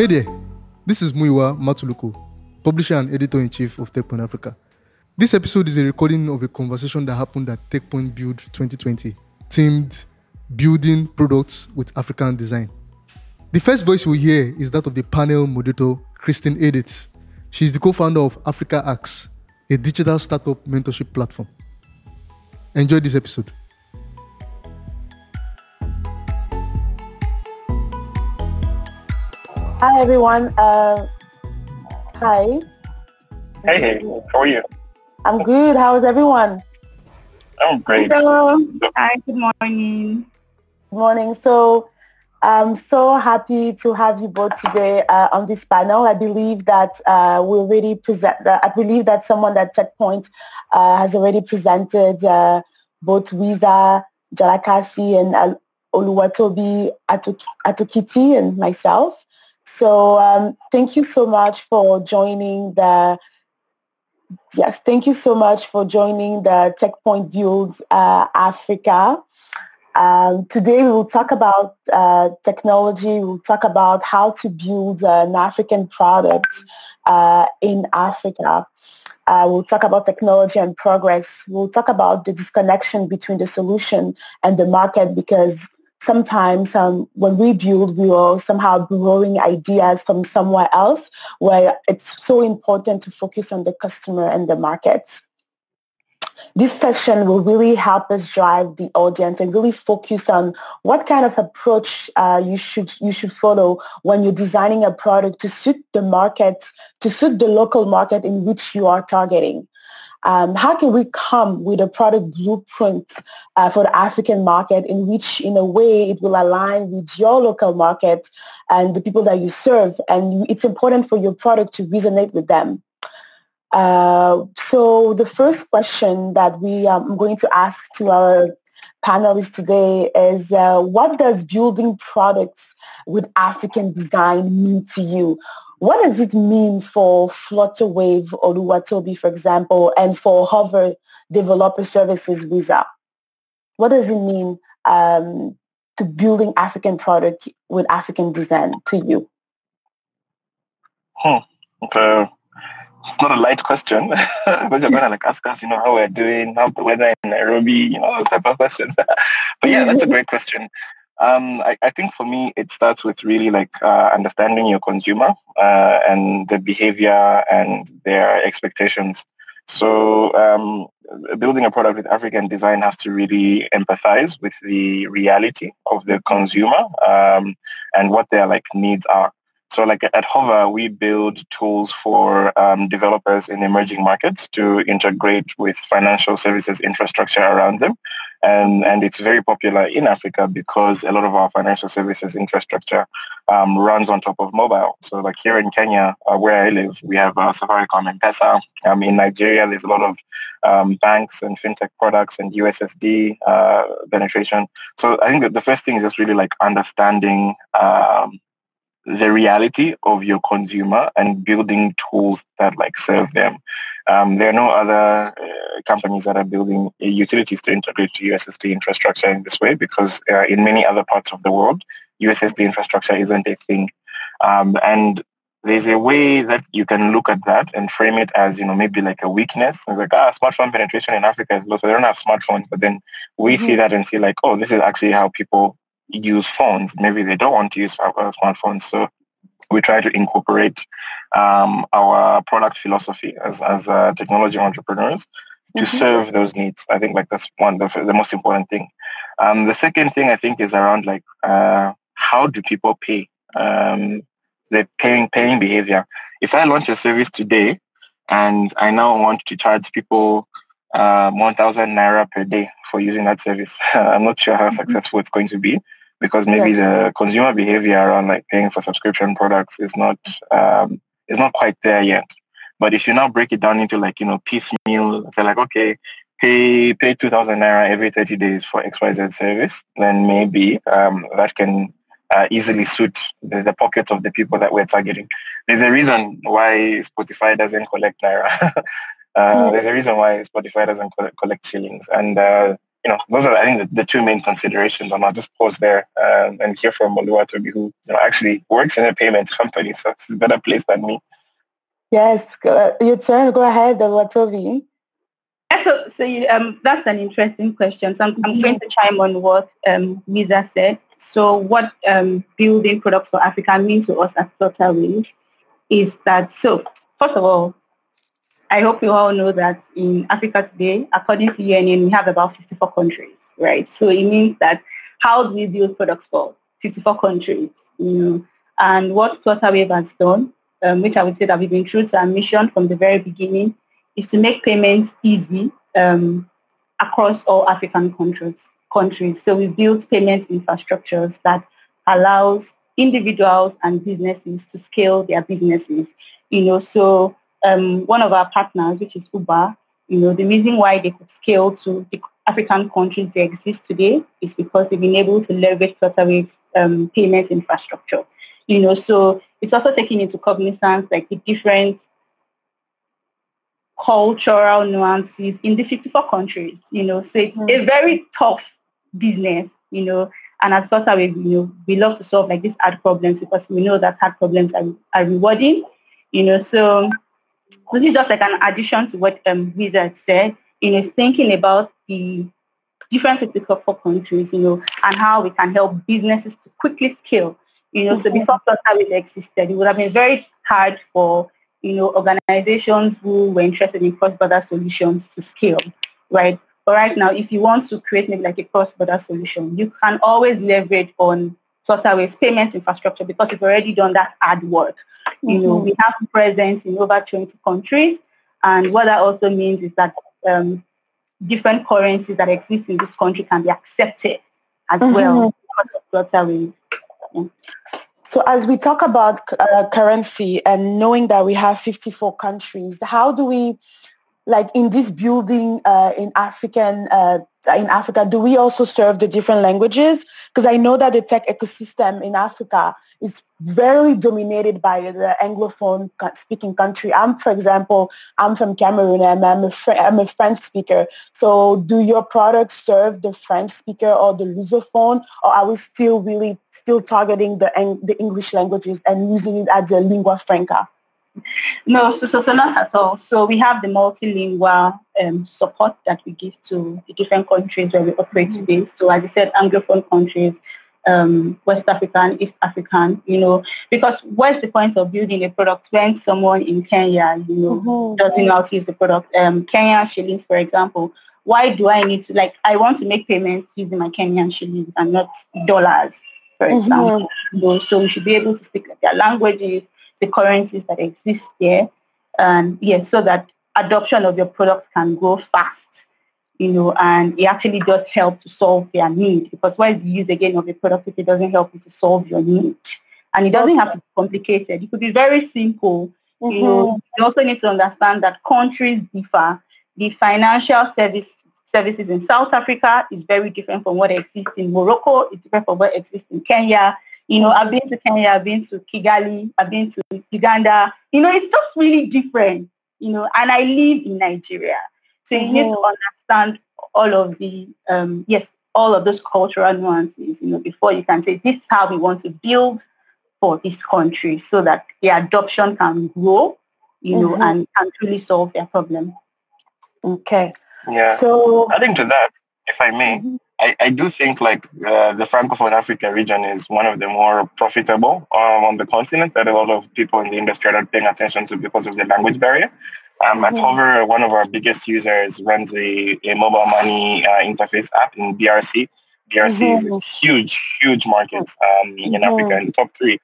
Hey there, this is Muyiwa Matuluko, publisher and editor-in-chief of TechPoint Africa. This episode is a recording of a conversation that happened at TechPoint Build 2020, themed Building Products with African Design. The first voice we hear is that of the panel moderator, Christine Edith. She's the co-founder of Africa Hacks, a digital startup mentorship platform. Enjoy this episode. Hi everyone. Uh, hi. Hey, how are you? I'm good. How is everyone? I'm great. Hello. Hi, good morning. Good morning. So I'm so happy to have you both today uh, on this panel. I believe that uh, we already present. Uh, I believe that someone at TechPoint uh, has already presented uh, both Wiza Jalakasi and uh, Oluwatobi Otokiti and myself. So um, thank you so much for joining the yes, thank you so much for joining the TechPoint Build uh, Africa. Um, today we will talk about uh, technology. We'll talk about how to build an African product uh, in Africa. Uh, we'll talk about technology and progress. We'll talk about the disconnection between the solution and the market because sometimes um, when we build, we are somehow borrowing ideas from somewhere else where it's so important to focus on the customer and the market. This session will really help us drive the audience and really focus on what kind of approach uh, you should you should follow when you're designing a product to suit the market, to suit the local market in which you are targeting. Um, how can we come with a product blueprint uh, for the African market in which, in a way, it will align with your local market and the people that you serve? And it's important for your product to resonate with them. Uh, so the first question that we um, I'm going to ask to our panelists today is uh, what does building products with African design mean to you? What does it mean for Flutterwave Oluwatobi, for example, and for Hover Developer Services Wiza? What does it mean um, to building African product with African design to you? Hmm. Okay. It's not a light question, but you're gonna like ask us, you know, how we're doing, how's the weather in Nairobi, you know, those type of questions. but yeah, that's a great question. Um, I, I, think for me, it starts with really like uh, understanding your consumer uh, and the behavior and their expectations. So um, building a product with African design has to really empathize with the reality of the consumer um, and what their like needs are. So like at Hover, we build tools for um, developers in emerging markets to integrate with financial services infrastructure around them. And, and it's very popular in Africa because a lot of our financial services infrastructure um, runs on top of mobile. So like here in Kenya, uh, where I live, we have uh, Safaricom M-Pesa. Um, in Nigeria, there's a lot of um, banks and fintech products and USSD uh, penetration. So I think that the first thing is just really like understanding um, the reality of your consumer and building tools that like serve them. Um, there are no other uh, companies that are building utilities to integrate to USSD infrastructure in this way because uh, in many other parts of the world, USSD infrastructure isn't a thing. Um, and there's a way that you can look at that and frame it as, you know, maybe like a weakness. It's like, ah, smartphone penetration in Africa is low, so they don't have smartphones. But then we mm-hmm. see that and see like, oh, this is actually how people use phones. Maybe they don't want to use smartphones. So we try to incorporate um, our product philosophy as, as uh, technology entrepreneurs to mm-hmm. serve those needs. I think like that's one the, the most important thing. Um, the second thing I think is around like uh, how do people pay? Um, the paying paying behavior. If I launch a service today and I now want to charge people uh, 1,000 naira per day for using that service, I'm not sure how mm-hmm. successful it's going to be because maybe yes. the consumer behavior around like paying for subscription products is not um, is not quite there yet. But if you now break it down into like you know piecemeal, say like okay, pay pay two thousand naira every thirty days for X Y Z service, then maybe um, that can uh, easily suit the, the, pockets of the people that we're targeting. There's a reason why Spotify doesn't collect naira. uh, mm. There's a reason why Spotify doesn't collect, collect shillings, and uh, you know, those are I think the, the two main considerations. And I'll just pause there um, and hear from Oluwatobi, who you know actually works in a payments company, so it's a better place than me. Yes, go, your turn. Go ahead, Oluwatobi. Yeah, so, so you, um, that's an interesting question. So I'm, I'm going to chime on what um, Wiza said. So what um, building products for Africa mean to us at Flutterwave is that, so first of all, I hope you all know that in Africa today, according to UNN, we have about 54 countries, right? So it means that how do we build products for 54 countries? Know, and what Flutterwave has done, um, which I would say that we've been true to our mission from the very beginning, is to make payments easy um, across all African countries countries. So we built payment infrastructures that allows individuals and businesses to scale their businesses. You know, so um, one of our partners, which is Uber, you know, the reason why they could scale to the African countries they exist today is because they've been able to leverage Flutterwave's um, payment infrastructure. You know, so it's also taking into cognizance like the different cultural nuances in the 54 countries, you know, so it's mm-hmm. a very tough business, you know, and as Flutter, we, you know, we love to solve like these hard problems because we know that hard problems are, are rewarding, you know, so this is just like an addition to what um, Wiza said, you know, thinking about the different critical for countries, you know, and how we can help businesses to quickly scale. You know, mm-hmm. so before Flutterwave existed, it would have been very hard for, you know, organizations who were interested in cross-border solutions to scale, right? But right now, if you want to create maybe like a cross-border solution, you can always leverage on Flutterwave's payment infrastructure because we've already done that hard work. Mm-hmm. You know, mm-hmm. we have presence in over 20 countries. And what that also means is that um, different currencies that exist in this country can be accepted as mm-hmm. well because of Flutterwave. Yeah. So as we talk about uh, currency and knowing that we have 54 countries, how do we like in this building uh, in African uh, in Africa, do we also serve the different languages? Because I know that the tech ecosystem in Africa is very dominated by the Anglophone speaking country. I'm, for example, I'm from Cameroon and I'm a, Fr- I'm a French speaker. So do your products serve the French speaker or the Lusophone, or are we still really still targeting the, the English languages and using it as a lingua franca? No, so, so, so not at all. So we have the multilingual um, support that we give to the different countries where we operate mm-hmm. today. So as I said, Anglophone countries, um, West African, East African, you know, because what's the point of building a product when someone in Kenya, you know, mm-hmm. doesn't know how to use the product? Um, Kenyan shillings, for example. Why do I need to, like, I want to make payments using my Kenyan shillings and not dollars, for mm-hmm. example. You know, so we should be able to speak their languages, the currencies that exist there. And yes, so that adoption of your product can go fast, you know, and it actually does help to solve their need. Because what is the use again of a product if it doesn't help you to solve your need? And it doesn't have to be complicated. It could be very simple. Mm-hmm. You know, you also need to understand that countries differ. The financial service services in South Africa is very different from what exists in Morocco. It's different from what exists in Kenya. You know, I've been to Kenya, I've been to Kigali, I've been to Uganda. You know, it's just really different, you know, and I live in Nigeria. So you mm-hmm. need to mm-hmm. understand all of the, um, yes, all of those cultural nuances, you know, before you can say, this is how we want to build for this country so that the adoption can grow, you know, mm-hmm. and can truly solve their problem. Okay. Yeah. So adding to that, if I may, mm-hmm. I, I do think like uh, the Francophone Africa region is one of the more profitable um, on the continent that a lot of people in the industry are not paying attention to because of the language barrier. Um, At mm-hmm. Hover, one of our biggest users runs a, a mobile money uh, interface app in DRC. DRC mm-hmm. is a huge, huge market um, in mm-hmm. Africa, in the top three.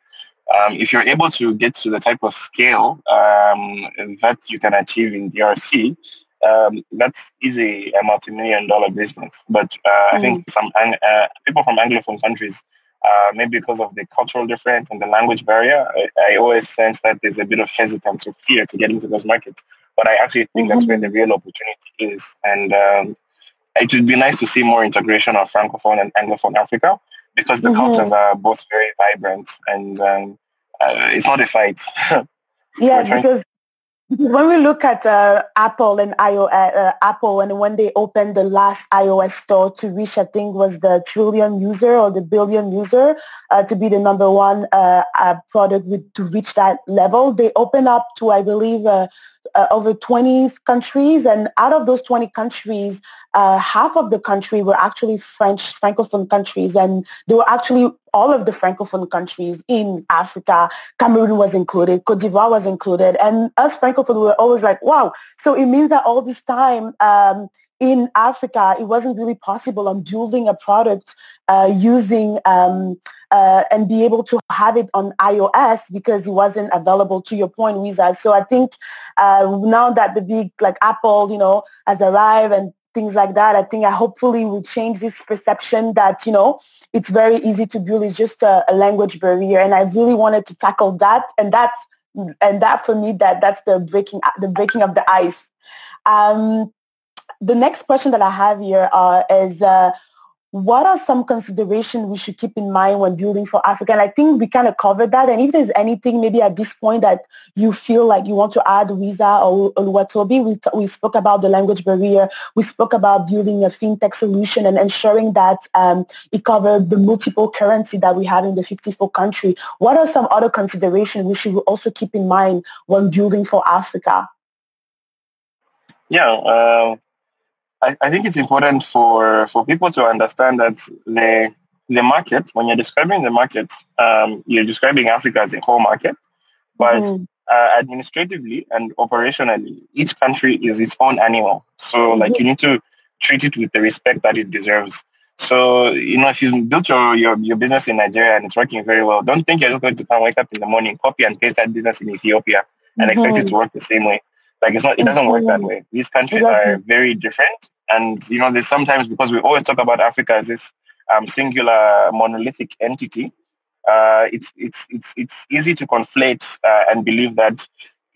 Um, if you're able to get to the type of scale um, that you can achieve in DRC, um, that's easy a multi-million dollar business. But uh, mm. I think mm. some uh, people from Anglophone countries, uh, maybe because of the cultural difference and the language barrier, I, I, always sense that there's a bit of hesitance or fear to get into those markets. But I actually think mm-hmm. that's where the real opportunity is. And um, it would be nice to see more integration of Francophone and Anglophone Africa because the mm-hmm. cultures are both very vibrant and um, uh, it's not a fight. yes, because when we look at uh, Apple and iOS, uh, Apple and when they opened the last iOS store to reach, I think was the trillion user or the billion user uh, to be the number one uh, uh, product with, to reach that level, they opened up to, I believe, uh, over 20 countries. And out of those 20 countries, half of the country were actually French Francophone countries. And they were actually all of the Francophone countries in Africa. Cameroon was included, Cote d'Ivoire was included. And us Francophone we were always like, wow. So it means that all this time, um, in Africa, it wasn't really possible on building a product uh, using um, uh, and be able to have it on iOS because it wasn't available. To your point, Wiza. So I think uh, now that the big like Apple, you know, has arrived and things like that. I think I hopefully will change this perception that, you know, it's very easy to build. It's just a, a language barrier. And I really wanted to tackle that. And that's, and that for me, that that's the breaking, the breaking of the ice. Um, the next question that I have here uh, is, uh, what are some considerations we should keep in mind when building for Africa? And I think we kind of covered that. And if there's anything maybe at this point that you feel like you want to add, Wiza or Oluwatobi, we, we spoke about the language barrier. We spoke about building a fintech solution and ensuring that um, it covered the multiple currency that we have in the 54 country. What are some other considerations we should also keep in mind when building for Africa? Yeah, uh, I, I think it's important for, for people to understand that the the market, when you're describing the market, um, you're describing Africa as a whole market, but mm. uh, administratively and operationally, each country is its own animal. So, mm-hmm. like, you need to treat it with the respect that it deserves. So, you know, if you built your, your, your business in Nigeria and it's working very well, don't think you're just going to come wake up in the morning, copy and paste that business in Ethiopia and mm-hmm. expect it to work the same way. Like it's not, it doesn't work that way. These countries exactly. are very different. And, you know, there's sometimes because we always talk about Africa as this um, singular monolithic entity, uh, it's, it's, it's, it's easy to conflate uh, and believe that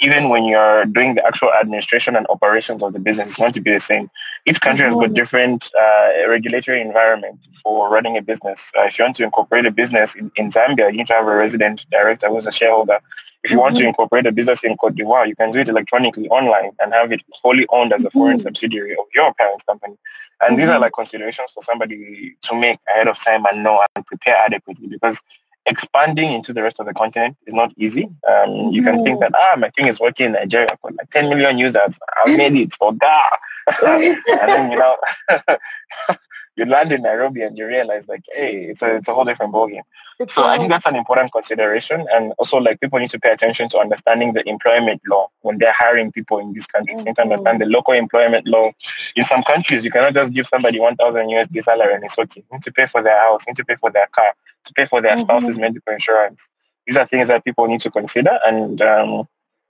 even when you're doing the actual administration and operations of the business, it's going to be the same. Each country mm-hmm. has got mm-hmm. different uh, regulatory environment for running a business. Uh, if you want to incorporate a business in, in, Zambia, you need to have a resident director who's a shareholder. If you mm-hmm. want to mm-hmm. incorporate a business in Cote d'Ivoire, you can do it electronically online and have it wholly owned as a foreign mm-hmm. subsidiary of your parent company. And these are mm-hmm. like considerations for somebody to make ahead of time and know and prepare adequately because expanding into the rest of the continent is not easy. Um, you can think that, ah, my thing is working in Nigeria for like 10 million users. I made it. Oh, God. and then, you know, you land in Nairobi and you realize like, hey, it's a, it's a whole different ballgame. So I think that's an important consideration. And also like people need to pay attention to understanding the employment law when they're hiring people in these countries. Mm-hmm. need to understand the local employment law. In some countries, you cannot just give somebody 1,000 USD salary and it's okay. You need to pay for their house, you need to pay for their car, to pay for their mm-hmm. spouse's medical insurance. These are things that people need to consider. And um,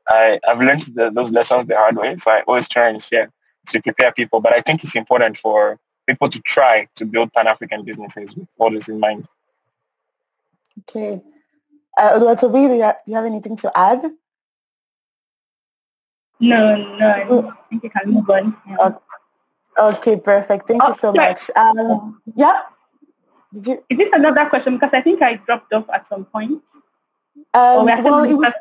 I, I've learned the, those lessons the hard way. So I always try and share to prepare people. But I think it's important for people to try to build Pan-African businesses with all this in mind. Okay. Uh, do you have, do you have anything to add? No, no, I think you can move on. Yeah. Okay, perfect. Thank oh, you so much. Um, yeah. Did you? Is this another question? Because I think I dropped off at some point. Um, well, it was,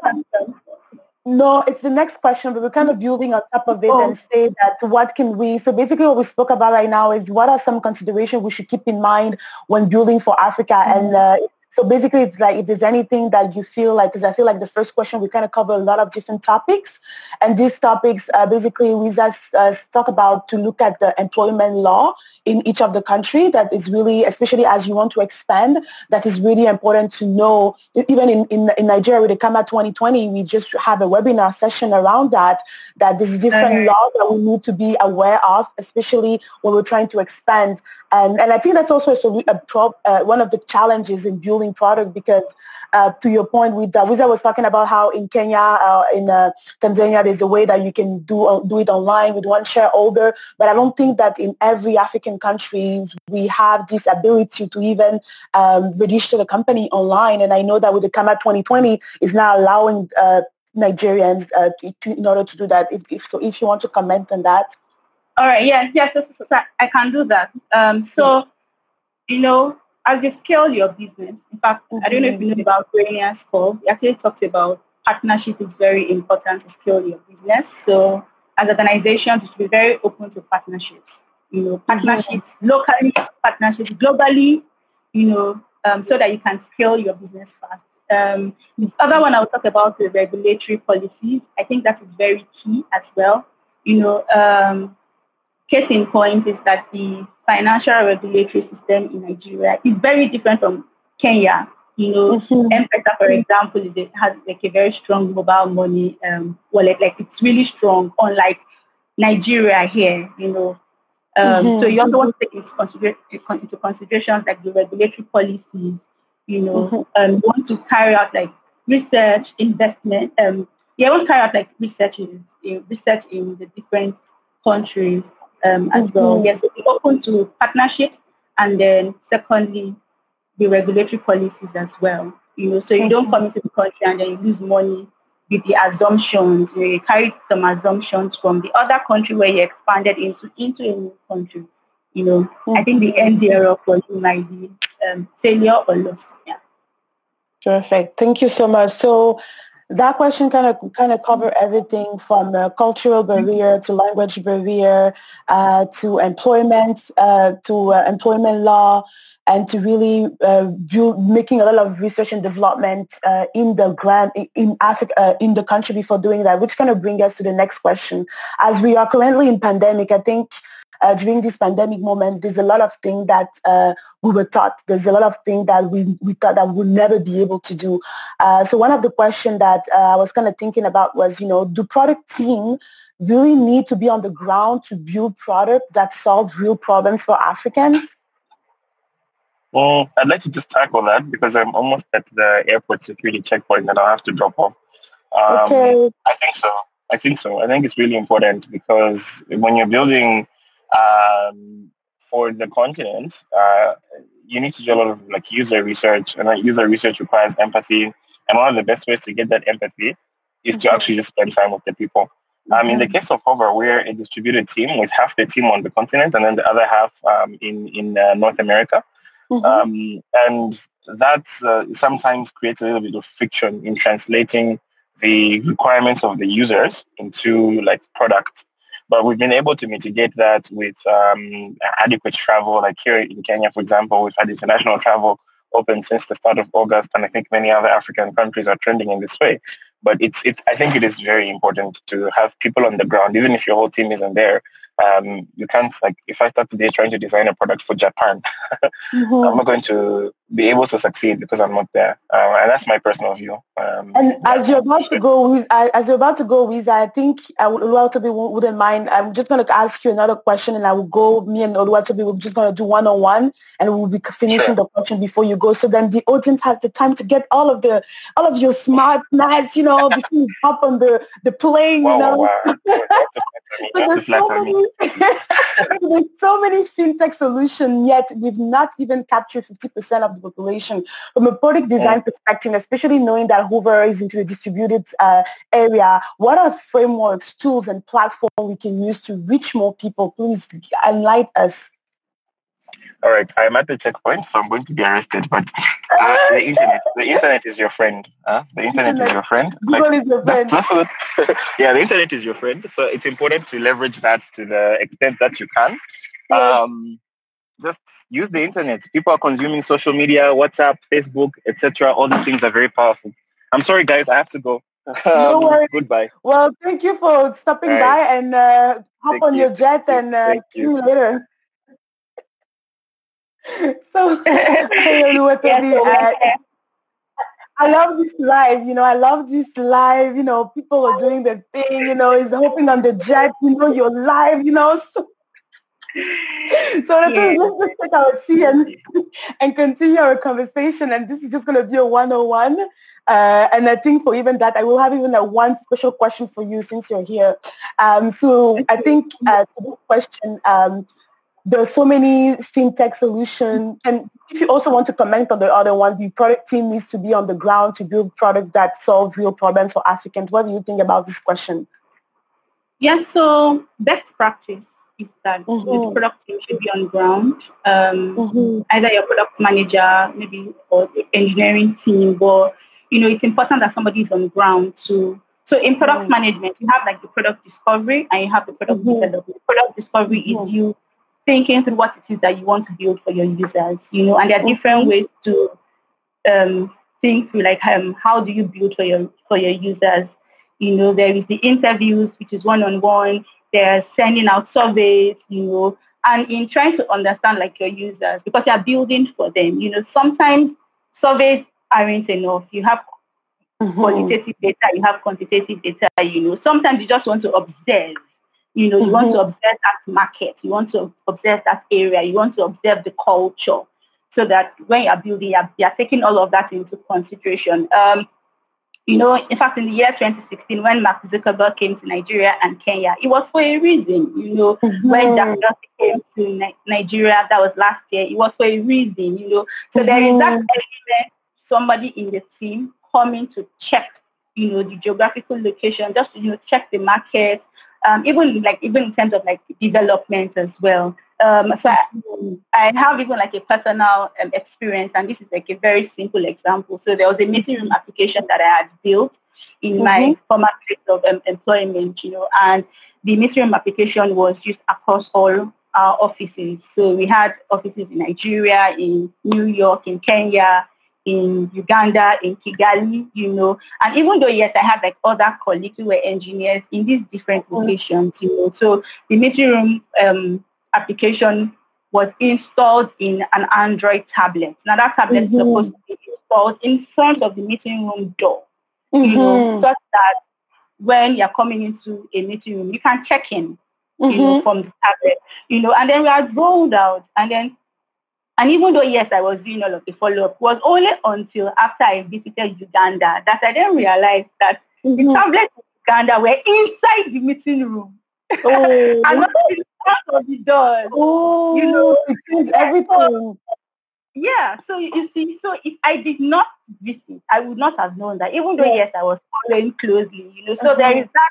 no, it's the next question, but we're kind of building on top of it oh. and say that what can we, so basically what we spoke about right now is what are some considerations we should keep in mind when building for Africa mm-hmm. and uh, so basically, it's like if there's anything that you feel like, because I feel like the first question we kind of cover a lot of different topics, and these topics uh, basically we just uh, talk about to look at the employment law in each of the country. That is really, especially as you want to expand, that is really important to know. Even in in, in Nigeria, with the CAMA 2020, we just have a webinar session around that. That there's different mm-hmm. laws that we need to be aware of, especially when we're trying to expand. And and I think that's also a, a uh, one of the challenges in building product because uh, to your point with uh, Wiza was talking about how in Kenya, uh, in uh, Tanzania, there's a way that you can do uh, do it online with one shareholder. But I don't think that in every African country we have this ability to even um, register the company online. And I know that with the CAMA 2020 is now allowing Nigerians to, to, in order to do that. If, if, so, if you want to comment on that. All right. Yeah. Yes. Yeah, so, so, so, I can do that. Um, so, you know, as you scale your business, in fact, mm-hmm. I don't know if you know mm-hmm. about Greiner's Curve. It actually talks about partnership is very important to scale your business. So as organizations, you should be very open to partnerships. You know, partnerships mm-hmm. locally, partnerships globally, you know, um, so that you can scale your business fast. Um, the other one I will talk about is regulatory policies. I think that is very key as well. You know, um, case in point is that the financial regulatory system in Nigeria is very different from Kenya. You know, mm-hmm. M-Pesa, for example, is it has like a very strong mobile money um, wallet. Like it's really strong, unlike Nigeria here. You know, um, mm-hmm. so you also want to take into, consider- into considerations like the regulatory policies. You know, mm-hmm. um, you want to carry out like research, investment. Um, yeah, I want to carry out like research in, in research in the different countries um, as well. Mm-hmm. Yes, so be open to partnerships, and then secondly, the regulatory policies as well. You know, so you don't come into the country and then you lose money with the assumptions. You, know, you carry some assumptions from the other country where you expanded into into a new country. You know, mm-hmm. I think the end thereof for you might be um, failure or loss. Yeah. Perfect. Thank you so much. So that question kind of kind of cover everything from uh, cultural barrier to language barrier uh, to employment uh, to uh, employment law and to really uh, build making a lot of research and development uh, in the grant in Africa in the country before doing that, which kind of bring us to the next question. As we are currently in pandemic, I think uh, during this pandemic moment, there's a lot of things that uh, we were taught. There's a lot of things that we, we thought that we'll never be able to do. Uh, so one of the questions that uh, I was kind of thinking about was, you know, do product team really need to be on the ground to build product that solve real problems for Africans? Well, I'd like to just tackle that because I'm almost at the airport security checkpoint and I'll have to drop off. Um, okay. I think so. I think so. I think it's really important because when you're building um, for the continent, uh, you need to do a lot of like user research, and that user research requires empathy. And one of the best ways to get that empathy is mm-hmm. to actually just spend time with the people. Um, in the mm-hmm. case of Hover, we're a distributed team with half the team on the continent and then the other half um, in in uh, North America. Mm-hmm. Um, and that uh, sometimes creates a little bit of friction in translating the requirements of the users into like product but we've been able to mitigate that with um, adequate travel. Like here in Kenya, for example, we've had international travel open since the start of August, and I think many other African countries are trending in this way. But it's, it's, I think it is very important to have people on the ground, even if your whole team isn't there. Um, you can't like if I start today trying to design a product for Japan, mm-hmm. I'm not going to be able to succeed because I'm not there. Um, and that's my personal view. Um, and as you're about to go, with, as you're about to go, Wiza, I think I would, Oluwatobi wouldn't mind. I'm just going to ask you another question, and I will go. Me and Oluwatobi, we're just going to do one on one, and we'll be finishing sure. the question before you go. So then the audience has the time to get all of the all of your smart nice, you know, before you hop on the the plane. Wow, you know, wow, wow. there's, so many, there's so many fintech solutions, yet we've not even captured 50% of the population. From a product design perspective, especially knowing that Hover is into a distributed uh, area, what are frameworks, tools, and platforms we can use to reach more people? Please enlighten us. All right, I'm at the checkpoint, so I'm going to be arrested. But uh, the internet, the internet is your friend. Huh? The internet, internet. is your friend. Google like, is your friend. That's, that's yeah, the internet is your friend. So it's important to leverage that to the extent that you can. Um, just use the internet. People are consuming social media, WhatsApp, Facebook, etc. All these things are very powerful. I'm sorry, guys, I have to go. No um, worries. Goodbye. Well, thank you for stopping right. by and uh, hop thank on you. your jet and uh, see you later. so, hey, uh, I love this live, you know, I love this live, you know, people are doing their thing, you know, is hopping on the jet, you know, you're live, you know, so so yeah. let's just take our tea and, and continue our conversation. And this is just going to be a 101. Uh, and I think for even that, I will have even a one special question for you since you're here. Um, so I think uh, to this question, um, there are so many fintech solutions. And if you also want to comment on the other one, the product team needs to be on the ground to build products that solve real problems for Africans. What do you think about this question? Yes, yeah, so best practice is that mm-hmm. the product team should be on ground. Um, mm-hmm. Either your product manager, maybe, or the engineering team, but you know, it's important that somebody is on ground to. So in product mm-hmm. management, you have like the product discovery and you have the product development. Product discovery is you thinking through what it is that you want to build for your users, you know, and there are different ways to um, think through like um, how do you build for your for your users. You know, there is the interviews, which is one on one. They're sending out surveys, you know, and in trying to understand like your users because you're building for them. You know, sometimes surveys aren't enough. You have mm-hmm. qualitative data, you have quantitative data. You know, sometimes you just want to observe. You know, you mm-hmm. want to mm-hmm. observe that market, you want to observe that area, you want to observe the culture so that when you're building, you're, you're taking all of that into consideration. Um, you know, in fact, in the year 2016, when Mark Zuckerberg came to Nigeria and Kenya, it was for a reason. You know, mm-hmm. when Jack Dorsey came to Ni- Nigeria, that was last year, it was for a reason, you know. So mm-hmm. there is that mm-hmm. element, somebody in the team coming to check, you know, the geographical location, just to, you know, check the market, um, even like, even in terms of like development as well. Um, so I, I, have even like a personal um, experience, and this is like a very simple example. So there was a meeting room application that I had built in mm-hmm. my former place of um, employment, you know, and the meeting room application was used across all our offices. So we had offices in Nigeria, in New York, in Kenya, in Uganda, in Kigali, you know. And even though, yes, I had like other colleagues who were engineers in these different mm-hmm. locations, you know. So the meeting room um, application was installed in an Android tablet. Now that tablet mm-hmm. is supposed to be installed in front of the meeting room door, mm-hmm. you know, mm-hmm. such that when you're coming into a meeting room, you can check in, mm-hmm. you know, mm-hmm. from the tablet, you know, and then we had rolled out and then and even though yes, I was doing all of the follow-up, was only until after I visited Uganda that I then realized that the mm-hmm. tablets in Uganda were inside the meeting room. Oh. and not in front of the. Oh, you know, it changed everything. Yeah, so you see, so if I did not visit, I would not have known that. Even though yes, I was following closely, you know. So there mm-hmm. is that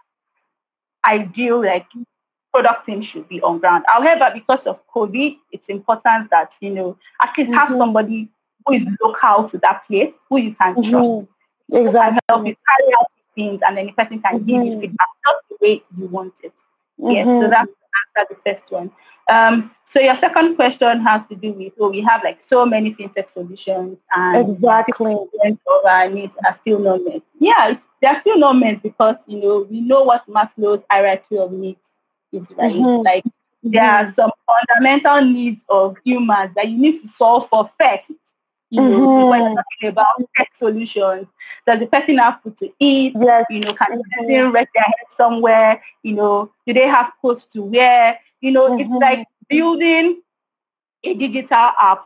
ideal like product team should be on ground. However, because of COVID, it's important that you know at least mm-hmm. have somebody who is local to that place who you can mm-hmm. trust. Exactly. help you carry out these things, and then the person can give you mm-hmm. feedback just the way you want it. Yes, so mm-hmm. that's, that's the first one. Um, so your second question has to do with oh we have like so many fintech solutions and exactly of our needs are still not met. Yeah, it's, they're still not met because you know we know what Maslow's hierarchy of needs is right. Mm-hmm. Like there are mm-hmm. some fundamental needs of humans that you need to solve for first you know, mm-hmm. when you're talking about tech solutions, does the person have food to eat? Yes. You know, can the person mm-hmm. rest their head somewhere? You know, do they have clothes to wear? You know, mm-hmm. it's like building a digital app.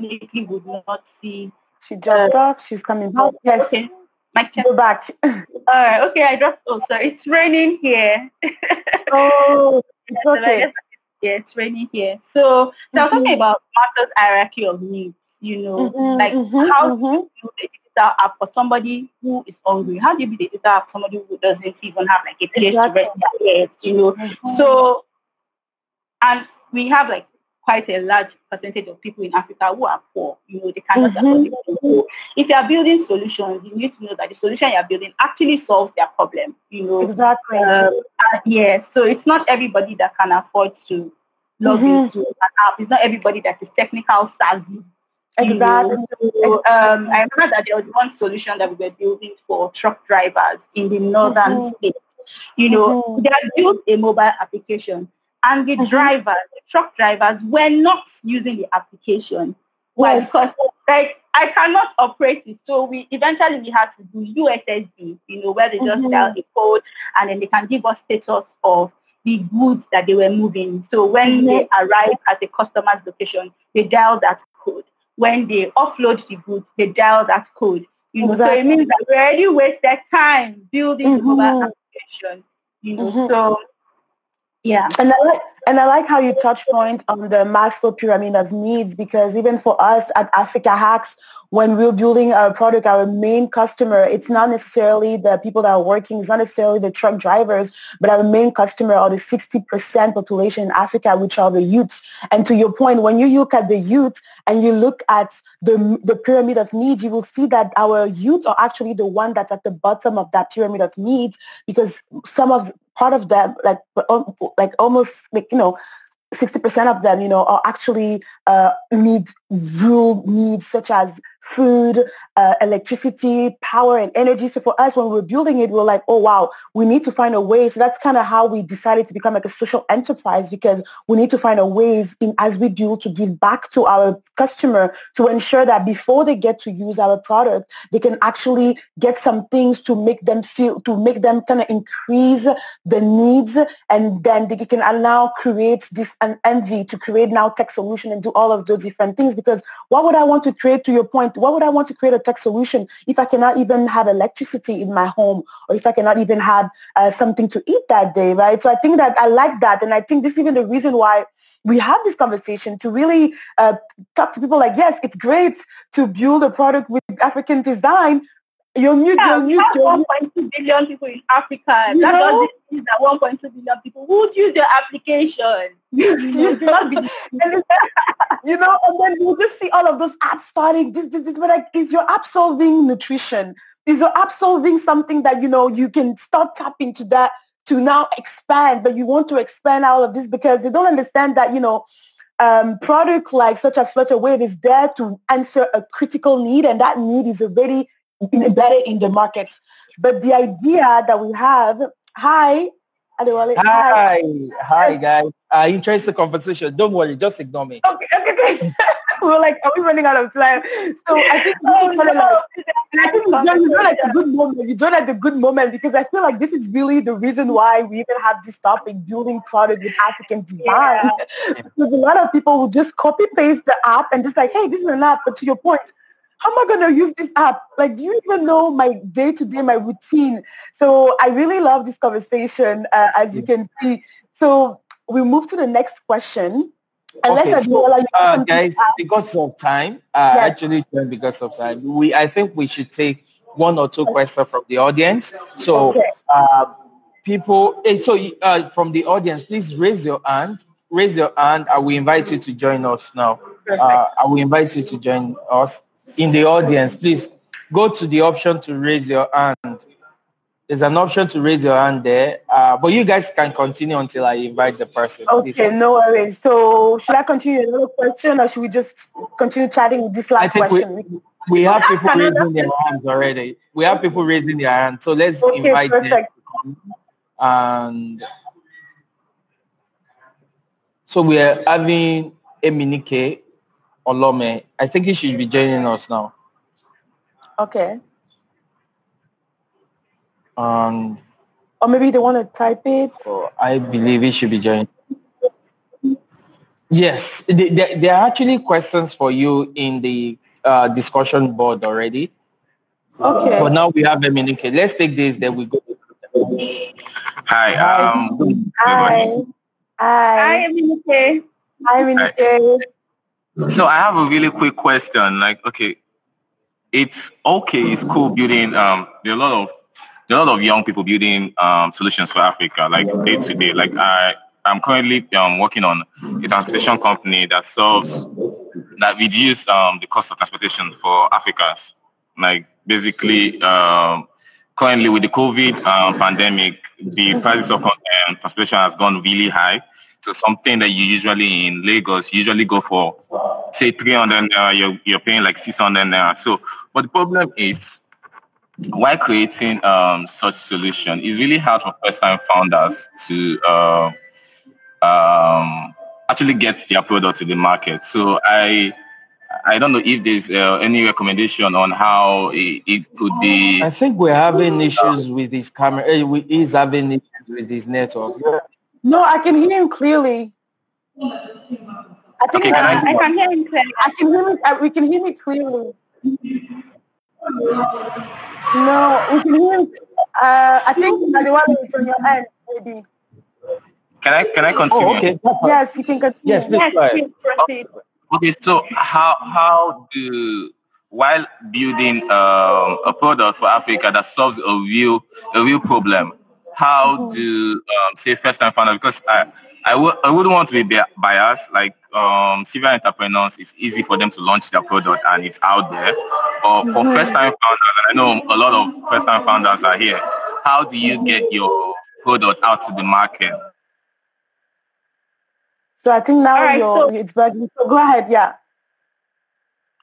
Definitely would not see. She dropped uh, off. She's coming back. Yes. Okay. My Go back. All right. Okay, I dropped. Oh, sorry. It's raining here. oh, it's okay yeah, it's raining here. So, so mm-hmm. talking about Maslow's hierarchy of needs. You know, mm-hmm, like mm-hmm, how do you build a digital app for somebody who is hungry? How do you build a digital app for somebody who doesn't even have like a place exactly. to rest their heads? You know, mm-hmm. so and we have like quite a large percentage of people in Africa who are poor. You know, they cannot afford mm-hmm. If you are building solutions, you need to know that the solution you are building actually solves their problem. You know, exactly. Um, yeah, so it's not everybody that can afford to log mm-hmm. into an app. It's not everybody that is technical savvy. Exactly. So, um, I remember that there was one solution that we were building for truck drivers in the northern mm-hmm. states. You know, mm-hmm. they had built a mobile application and the mm-hmm. drivers, the truck drivers, were not using the application. Why? Yes. Because like I cannot operate it. So we eventually we had to do USSD, you know, where they just mm-hmm. dial the code and then they can give us status of the goods that they were moving. So when mm-hmm. they arrive at a customer's location, they dial that code. When they offload the goods, they dial that code. You know, exactly. so it means that we already wasted time building mm-hmm. the mobile application. You know, mm-hmm. so Yeah. And I like and I like how you touch point on the Maslow pyramid of needs because even for us at Africa Hacks, when we're building our product, our main customer, it's not necessarily the people that are working, it's not necessarily the truck drivers, but our main customer are the 60% population in Africa, which are the youths. And to your point, when you look at the youth and you look at the, the pyramid of needs, you will see that our youth are actually the one that's at the bottom of that pyramid of needs because some of part of that, like um, like almost like you know 60% of them, you know, are actually uh, need real needs such as food, uh, electricity, power, and energy. So for us, when we we're building it, we are like, oh wow, we need to find a way. So that's kind of how we decided to become like a social enterprise because we need to find a ways in as we build to give back to our customer to ensure that before they get to use our product, they can actually get some things to make them feel to make them kind of increase the needs, and then they can now create this an envy to create now tech solution and do all of those different things. Because what would I want to create? To your point why would I want to create a tech solution if I cannot even have electricity in my home or if I cannot even have uh, something to eat that day, right? So I think that I like that. And I think this is even the reason why we have this conversation to really uh, talk to people like, yes, it's great to build a product with African design, you're mute, yeah, you're mute, you're 1.2 billion people in Africa. You that know? doesn't mean that 1.2 billion people who would use your application. you know, and then you just see all of those apps starting. This, this, this, but like, is your app solving nutrition? Is your app solving something that, you know, you can start tapping to that to now expand, but you want to expand all of this because they don't understand that, you know, um, product like such a Flutterwave is there to answer a critical need, and that need is a already embedded in the market. But the idea that we have, hi, Adewale, hi, hi, hi guys. I Uh, the conversation. Don't worry, just ignore me. Okay, okay, okay. we were like, are we running out of time? So I think oh, no. like, I think you joined, you like a good moment. You joined at a good moment because I feel like this is really the reason why we even have this topic, building product with African design. Yeah. because a lot of people will just copy paste the app and just like, hey, this is an app. But to your point, how am I going to use this app? Like, do you even know my day to day, my routine? So I really love this conversation, uh, as you can see. So we move to the next question. Unless okay, so, like, uh, guys, because of time, uh, yes. actually, because of time, we I think we should take one or two questions from the audience. So, okay. uh, people, eh, so uh, from the audience, please raise your hand. Raise your hand. I will invite you to join us now. Uh, I will invite you to join us in the audience, please go to the option to raise your hand. There's an option to raise your hand there, uh, but you guys can continue until I invite the person. Okay, please. no worries. So, should I continue another question, or should we just continue chatting with this last question? We, we have people raising their hands already. We have people raising their hands, so let's okay, invite perfect. them. And so we are having Eminike Olome. I think he should be joining us now. Okay. Um, or maybe they want to type it. Oh, I believe he should be joining. Yes, there, there are actually questions for you in the uh, discussion board already. Okay. But now we have a minute. Let's take this, then we go. Hi. Um, Hi. Hi. Hi, Eminike. Hi, Eminike. So I have a really quick question. Like, okay, it's okay, it's cool building. Um, there are a lot of there are a lot of young people building um, solutions for Africa, like day to day. Like I, I'm currently um, working on a transportation company that solves that reduce um, the cost of transportation for Africans. Like basically, um, currently with the COVID um, pandemic, the prices of um, transportation has gone really high. So something that you usually in Lagos usually go for, say 300 naira, you're, you're paying like 600 naira. So, but the problem is, why creating um, such solution, is really hard for first-time founders to uh, um, actually get their product to the market. So I I don't know if there's uh, any recommendation on how it, it, could be. I think we're having issues with his camera. Uh, he's having issues with his network. No, I can hear him clearly. I think okay, can I, I, can hear him clearly. I can hear me. Uh, we can hear me clearly. No, we can hear him. Uh, I think the one is on your end, maybe. Can I can I continue? Oh, okay. Yes, you can continue. Yes, please, yes, please proceed. Okay, so how how do while building um, a product for Africa that solves a real a real problem, how mm-hmm. do um, say first time founders? Because I I w- I wouldn't want to be biased. Like um, civil entrepreneurs, it's easy for them to launch their product and it's out there. But for mm-hmm. first time founders, and I know a lot of first time founders are here. How do you get your product out to the market? So I think now right, so, it's bugging. So go ahead, yeah.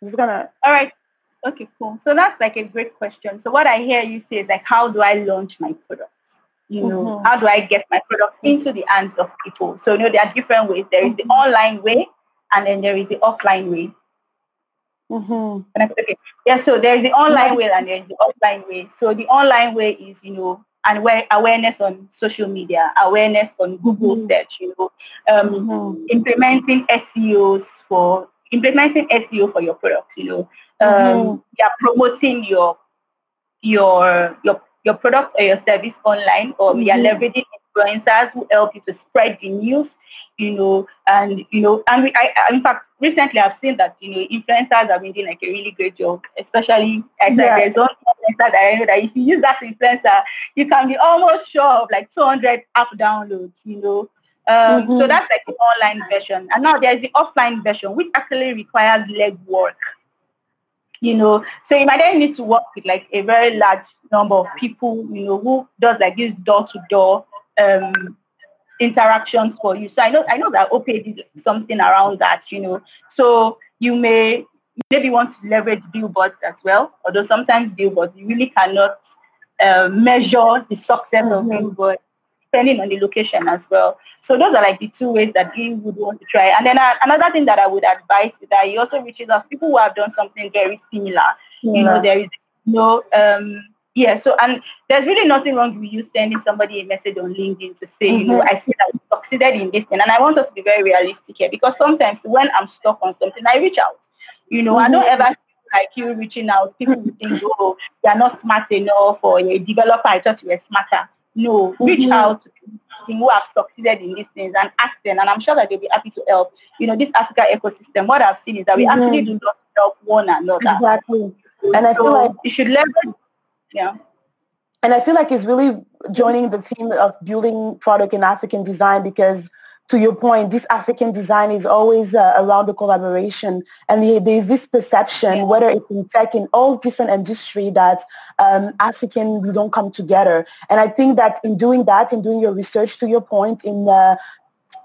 I'm just gonna. All right. Okay, cool. So that's like a great question. So what I hear you say is like, how do I launch my product? You know, mm-hmm. how do I get my product into the hands of people? So you know, there are different ways. There is the mm-hmm. online way, and then there is the offline way. Mm-hmm. Okay. Yeah. So there is the online way and there is the offline way. So the online way is, you know, and where awareness on social media, awareness on Google mm-hmm. search, you know, um, mm-hmm. implementing SEOs for implementing SEO for your product, you know, um, mm-hmm. yeah, promoting your your your your product or your service online, or mm-hmm. are leveraging influencers who help you to spread the news, you know, and you know, and we, I, in fact, recently I've seen that you know influencers have been doing like a really great job, especially as yeah. there's one influencer that I know that if you use that influencer, you can be almost sure of like 200 app downloads, you know. Um, mm-hmm. So that's like the online version, and now there's the offline version, which actually requires legwork you know. So you might then need to work with like a very large number of people, you know, who does like this door to door um, interactions for you. So I know I know that OPay did something around that, you know. So you may maybe want to leverage billboards as well, although sometimes billboards you really cannot uh, measure the success mm-hmm. of billboard depending on the location as well. So those are like the two ways that he would want to try. And then uh, another thing that I would advise is that he also reaches out people who have done something very similar. Yeah. You know, there is no um yeah, so and there's really nothing wrong with you sending somebody a message on LinkedIn to say, mm-hmm. you know, mm-hmm. I see that you succeeded in this thing. And I want us to be very realistic here because sometimes when I'm stuck on something, I reach out. You know, mm-hmm. I don't ever like you reaching out. People will think, oh, you're not smart enough or you're a developer, I thought you were smarter. No, mm-hmm. reach out to people who have succeeded in these things and ask them, and I'm sure that they'll be happy to help. You know, this Africa ecosystem, what I've seen is that we mm-hmm. actually do not help one another. Exactly. And I feel like you should learn. Yeah. And I feel like it's really joining the theme of building product in African design because to your point, this African design is always uh, around the collaboration, and the, there's this perception, whether it's in tech, in all different industry, that um, African we don't come together. And I think that in doing that, in doing your research, to your point, in uh,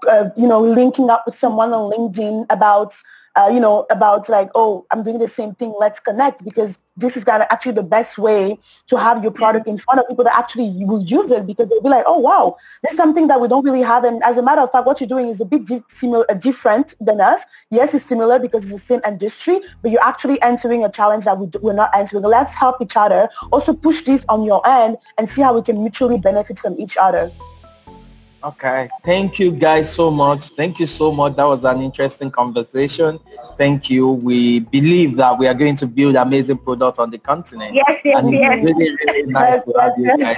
uh, you know linking up with someone on LinkedIn about uh, you know, about like, oh, I'm doing the same thing, let's connect because this is kind of actually the best way to have your product in front of people that actually will use it because they'll be like, oh, wow, there's something that we don't really have. And as a matter of fact, what you're doing is a bit di- similar, uh, different than us. Yes, it's similar because it's the same industry, but you're actually answering a challenge that we do, we're not answering. Let's help each other. Also push this on your end and see how we can mutually benefit from each other. Okay. Thank you guys so much. Thank you so much. That was an interesting conversation. Thank you. We believe that we are going to build amazing product on the continent. Yes, yes, and yes. It's really, really nice to have you guys.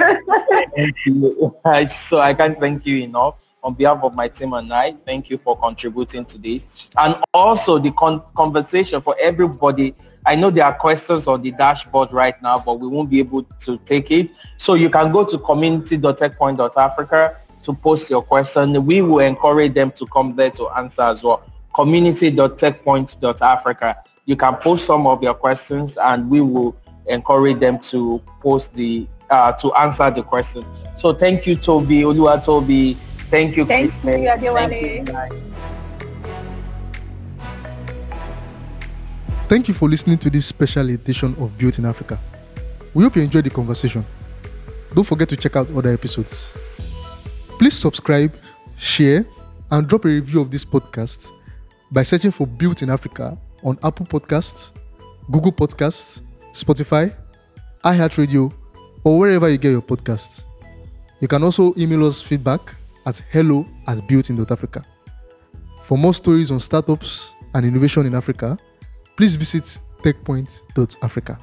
thank you. So I can't thank you enough. On behalf of my team and I, thank you for contributing to this. And also the con- conversation for everybody I know there are questions on the dashboard right now, but we won't be able to take it. So you can go to community.techpoint.africa to post your question. We will encourage them to come there to answer as well. Community.techpoint.africa. You can post some of your questions and we will encourage them to post the uh, to answer the question. So thank you, Toby, Olua Toby. Thank you, Thank Kristen. you, Thank you. Thank you for listening to this special edition of Built in Africa. We hope you enjoyed the conversation. Don't forget to check out other episodes. Please subscribe, share, and drop a review of this podcast by searching for Built in Africa on Apple Podcasts, Google Podcasts, Spotify, iHeartRadio, or wherever you get your podcasts. You can also email us feedback at hello at builtin.africa. For more stories on startups and innovation in Africa, please visit techpoint.africa.